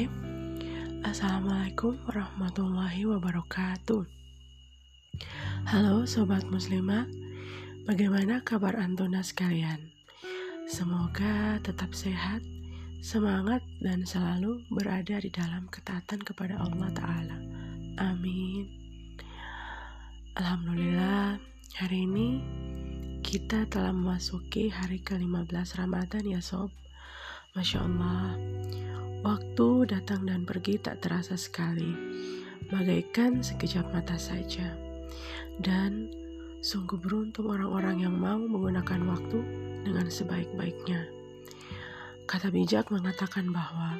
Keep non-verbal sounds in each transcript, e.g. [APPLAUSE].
Bismillahirrahmanirrahim Assalamualaikum warahmatullahi wabarakatuh. Halo Sobat Muslimah. Bagaimana kabar Antuna sekalian? Semoga tetap sehat, semangat, dan selalu berada di dalam ketaatan kepada Allah Ta'ala. Amin. Alhamdulillah hari ini kita telah memasuki hari ke-15 Ramadan ya Sob. Masya Allah, waktu datang dan pergi tak terasa sekali, bagaikan sekejap mata saja. Dan sungguh beruntung orang-orang yang mau menggunakan waktu dengan sebaik-baiknya. Kata bijak mengatakan bahwa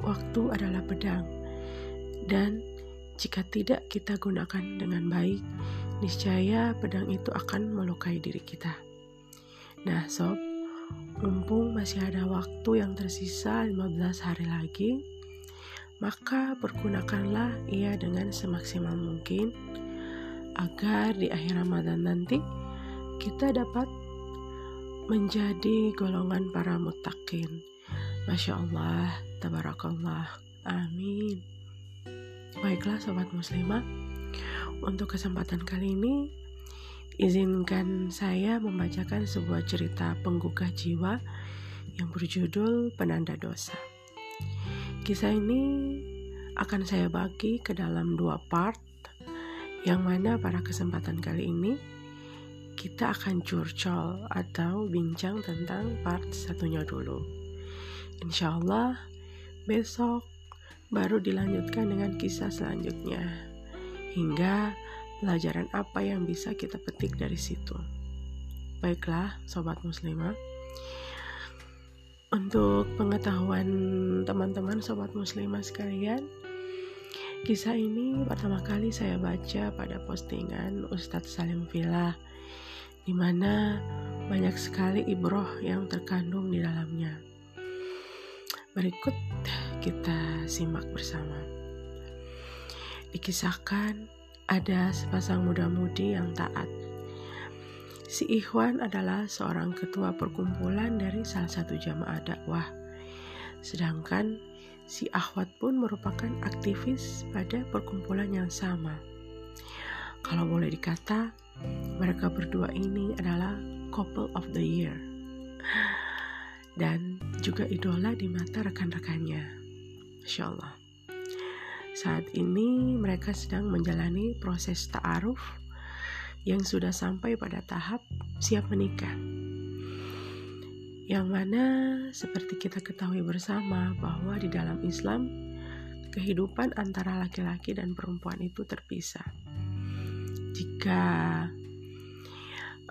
waktu adalah pedang, dan jika tidak kita gunakan dengan baik, niscaya pedang itu akan melukai diri kita. Nah, sob, Mumpung masih ada waktu yang tersisa 15 hari lagi, maka pergunakanlah ia dengan semaksimal mungkin agar di akhir Ramadan nanti kita dapat menjadi golongan para mutakin. Masya Allah, tabarakallah, amin. Baiklah sobat muslimah, untuk kesempatan kali ini Izinkan saya membacakan sebuah cerita penggugah jiwa yang berjudul Penanda Dosa. Kisah ini akan saya bagi ke dalam dua part, yang mana pada kesempatan kali ini kita akan curcol atau bincang tentang part satunya dulu. Insya Allah besok baru dilanjutkan dengan kisah selanjutnya hingga pelajaran apa yang bisa kita petik dari situ. Baiklah, sobat muslimah. Untuk pengetahuan teman-teman sobat muslimah sekalian, kisah ini pertama kali saya baca pada postingan Ustadz Salim Villa, di mana banyak sekali ibroh yang terkandung di dalamnya. Berikut kita simak bersama. Dikisahkan ada sepasang muda-mudi yang taat. Si Ikhwan adalah seorang ketua perkumpulan dari salah satu jamaah dakwah. Sedangkan si Ahwat pun merupakan aktivis pada perkumpulan yang sama. Kalau boleh dikata, mereka berdua ini adalah couple of the year. Dan juga idola di mata rekan-rekannya. Masya Allah. Saat ini mereka sedang menjalani proses ta'aruf yang sudah sampai pada tahap siap menikah. Yang mana seperti kita ketahui bersama bahwa di dalam Islam kehidupan antara laki-laki dan perempuan itu terpisah. Jika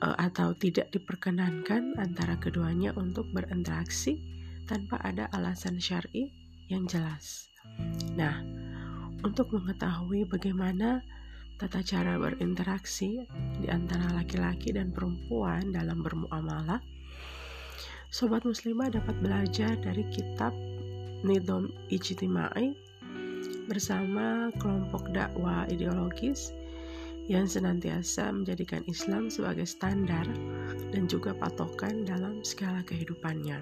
uh, atau tidak diperkenankan antara keduanya untuk berinteraksi tanpa ada alasan syar'i yang jelas. Nah, untuk mengetahui bagaimana tata cara berinteraksi di antara laki-laki dan perempuan dalam bermuamalah, sobat muslimah dapat belajar dari kitab Nidom Ijtimai bersama kelompok dakwah ideologis yang senantiasa menjadikan Islam sebagai standar dan juga patokan dalam segala kehidupannya.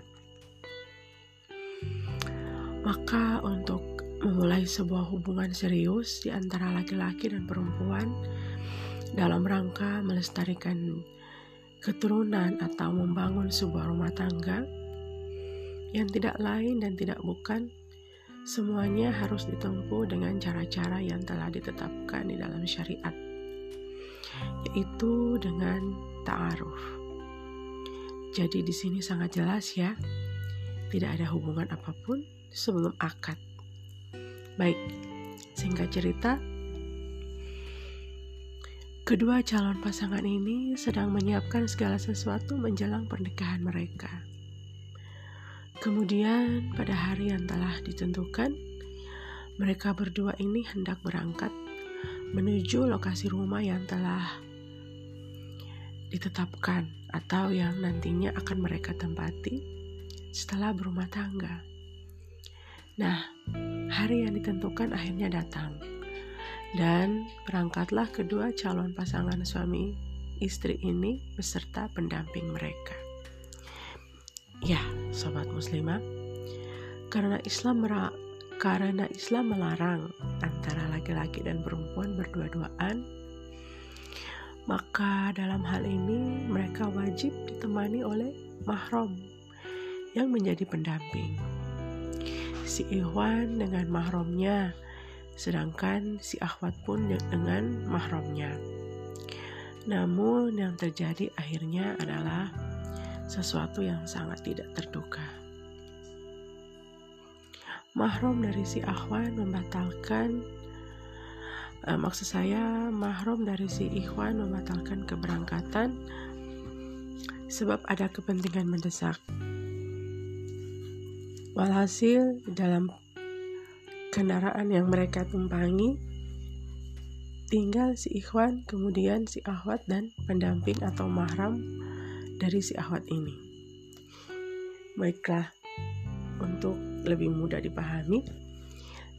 Maka untuk memulai sebuah hubungan serius di antara laki-laki dan perempuan dalam rangka melestarikan keturunan atau membangun sebuah rumah tangga yang tidak lain dan tidak bukan semuanya harus ditempuh dengan cara-cara yang telah ditetapkan di dalam syariat yaitu dengan ta'aruf. Jadi di sini sangat jelas ya, tidak ada hubungan apa pun sebelum akad. Baik, singkat cerita, kedua calon pasangan ini sedang menyiapkan segala sesuatu menjelang pernikahan mereka. Kemudian, pada hari yang telah ditentukan, mereka berdua ini hendak berangkat menuju lokasi rumah yang telah ditetapkan atau yang nantinya akan mereka tempati setelah berumah tangga. Nah, hari yang ditentukan akhirnya datang. Dan berangkatlah kedua calon pasangan suami istri ini beserta pendamping mereka. Ya, sobat muslimah, karena Islam karena Islam melarang antara laki-laki dan perempuan berdua-duaan, maka dalam hal ini mereka wajib ditemani oleh mahram yang menjadi pendamping. Si Ikhwan dengan mahramnya, sedangkan si akhwat pun dengan mahramnya. Namun yang terjadi akhirnya adalah sesuatu yang sangat tidak terduga. Mahram dari si akhwan membatalkan uh, maksud saya mahram dari si ikhwan membatalkan keberangkatan sebab ada kepentingan mendesak. Walhasil dalam kendaraan yang mereka tumpangi tinggal si ikhwan, kemudian si ahwat dan pendamping atau mahram dari si ahwat ini. Baiklah, untuk lebih mudah dipahami,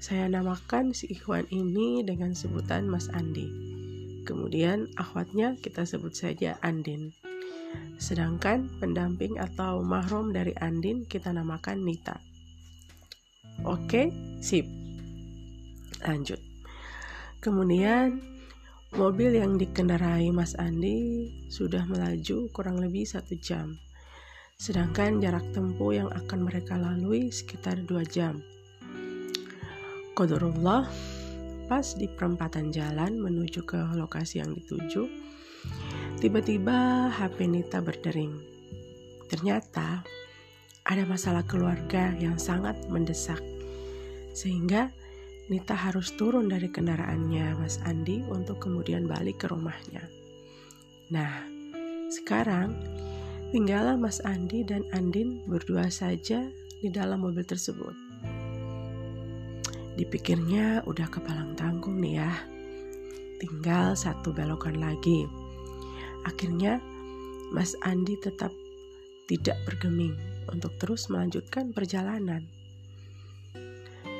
saya namakan si ikhwan ini dengan sebutan Mas Andi. Kemudian ahwatnya kita sebut saja Andin. Sedangkan pendamping atau mahram dari Andin kita namakan Nita. Oke, sip. Lanjut. Kemudian mobil yang dikendarai Mas Andi sudah melaju kurang lebih satu jam. Sedangkan jarak tempuh yang akan mereka lalui sekitar dua jam. Kodurullah, pas di perempatan jalan menuju ke lokasi yang dituju, Tiba-tiba HP Nita berdering. Ternyata ada masalah keluarga yang sangat mendesak. Sehingga Nita harus turun dari kendaraannya Mas Andi untuk kemudian balik ke rumahnya. Nah, sekarang tinggallah Mas Andi dan Andin berdua saja di dalam mobil tersebut. Dipikirnya udah kepalang tanggung nih ya. Tinggal satu belokan lagi Akhirnya, Mas Andi tetap tidak bergeming untuk terus melanjutkan perjalanan.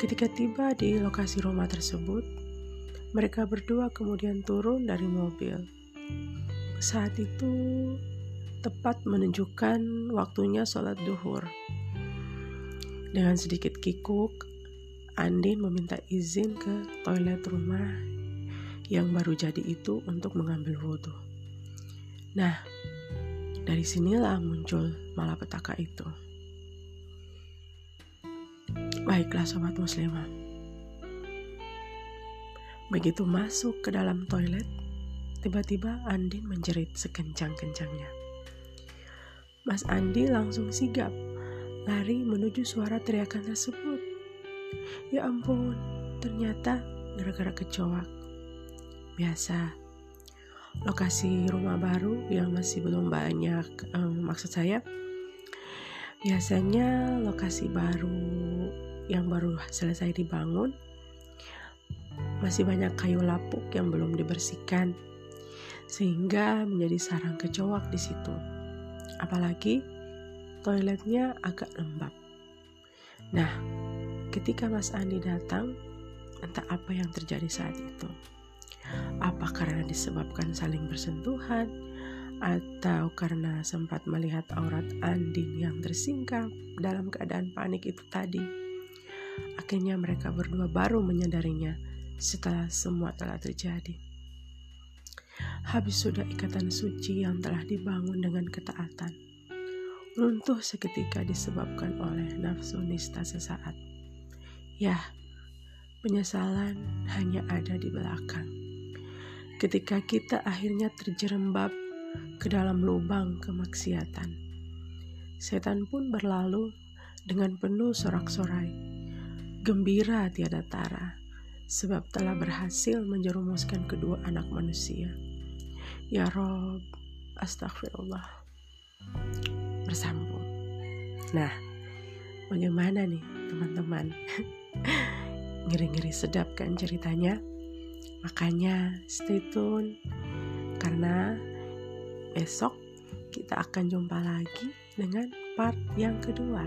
Ketika tiba di lokasi rumah tersebut, mereka berdua kemudian turun dari mobil. Saat itu tepat menunjukkan waktunya sholat duhur. Dengan sedikit kikuk, Andin meminta izin ke toilet rumah yang baru jadi itu untuk mengambil wudhu. Nah, dari sinilah muncul malapetaka itu. Baiklah sobat muslimah. Begitu masuk ke dalam toilet, tiba-tiba Andin menjerit sekencang-kencangnya. Mas Andi langsung sigap, lari menuju suara teriakan tersebut. Ya ampun, ternyata gara-gara kecoak. Biasa, lokasi rumah baru yang masih belum banyak um, maksud saya biasanya lokasi baru yang baru selesai dibangun masih banyak kayu lapuk yang belum dibersihkan sehingga menjadi sarang kecoak di situ. Apalagi toiletnya agak lembab. Nah ketika Mas Andi datang entah apa yang terjadi saat itu apa karena disebabkan saling bersentuhan atau karena sempat melihat aurat Andin yang tersingkap dalam keadaan panik itu tadi. Akhirnya mereka berdua baru menyadarinya setelah semua telah terjadi. Habis sudah ikatan suci yang telah dibangun dengan ketaatan. Runtuh seketika disebabkan oleh nafsu nista sesaat. Ya, penyesalan hanya ada di belakang ketika kita akhirnya terjerembab ke dalam lubang kemaksiatan. Setan pun berlalu dengan penuh sorak-sorai, gembira tiada tara, sebab telah berhasil menjerumuskan kedua anak manusia. Ya Rob, astagfirullah. Bersambung. Nah, bagaimana nih teman-teman? [LAUGHS] Ngeri-ngeri sedap kan ceritanya? Makanya stay tune karena besok kita akan jumpa lagi dengan part yang kedua.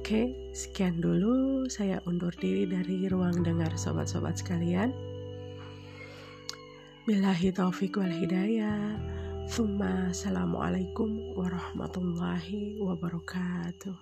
Oke, sekian dulu saya undur diri dari ruang dengar sobat-sobat sekalian. Bilahi taufik wal hidayah. Thumma assalamualaikum warahmatullahi wabarakatuh.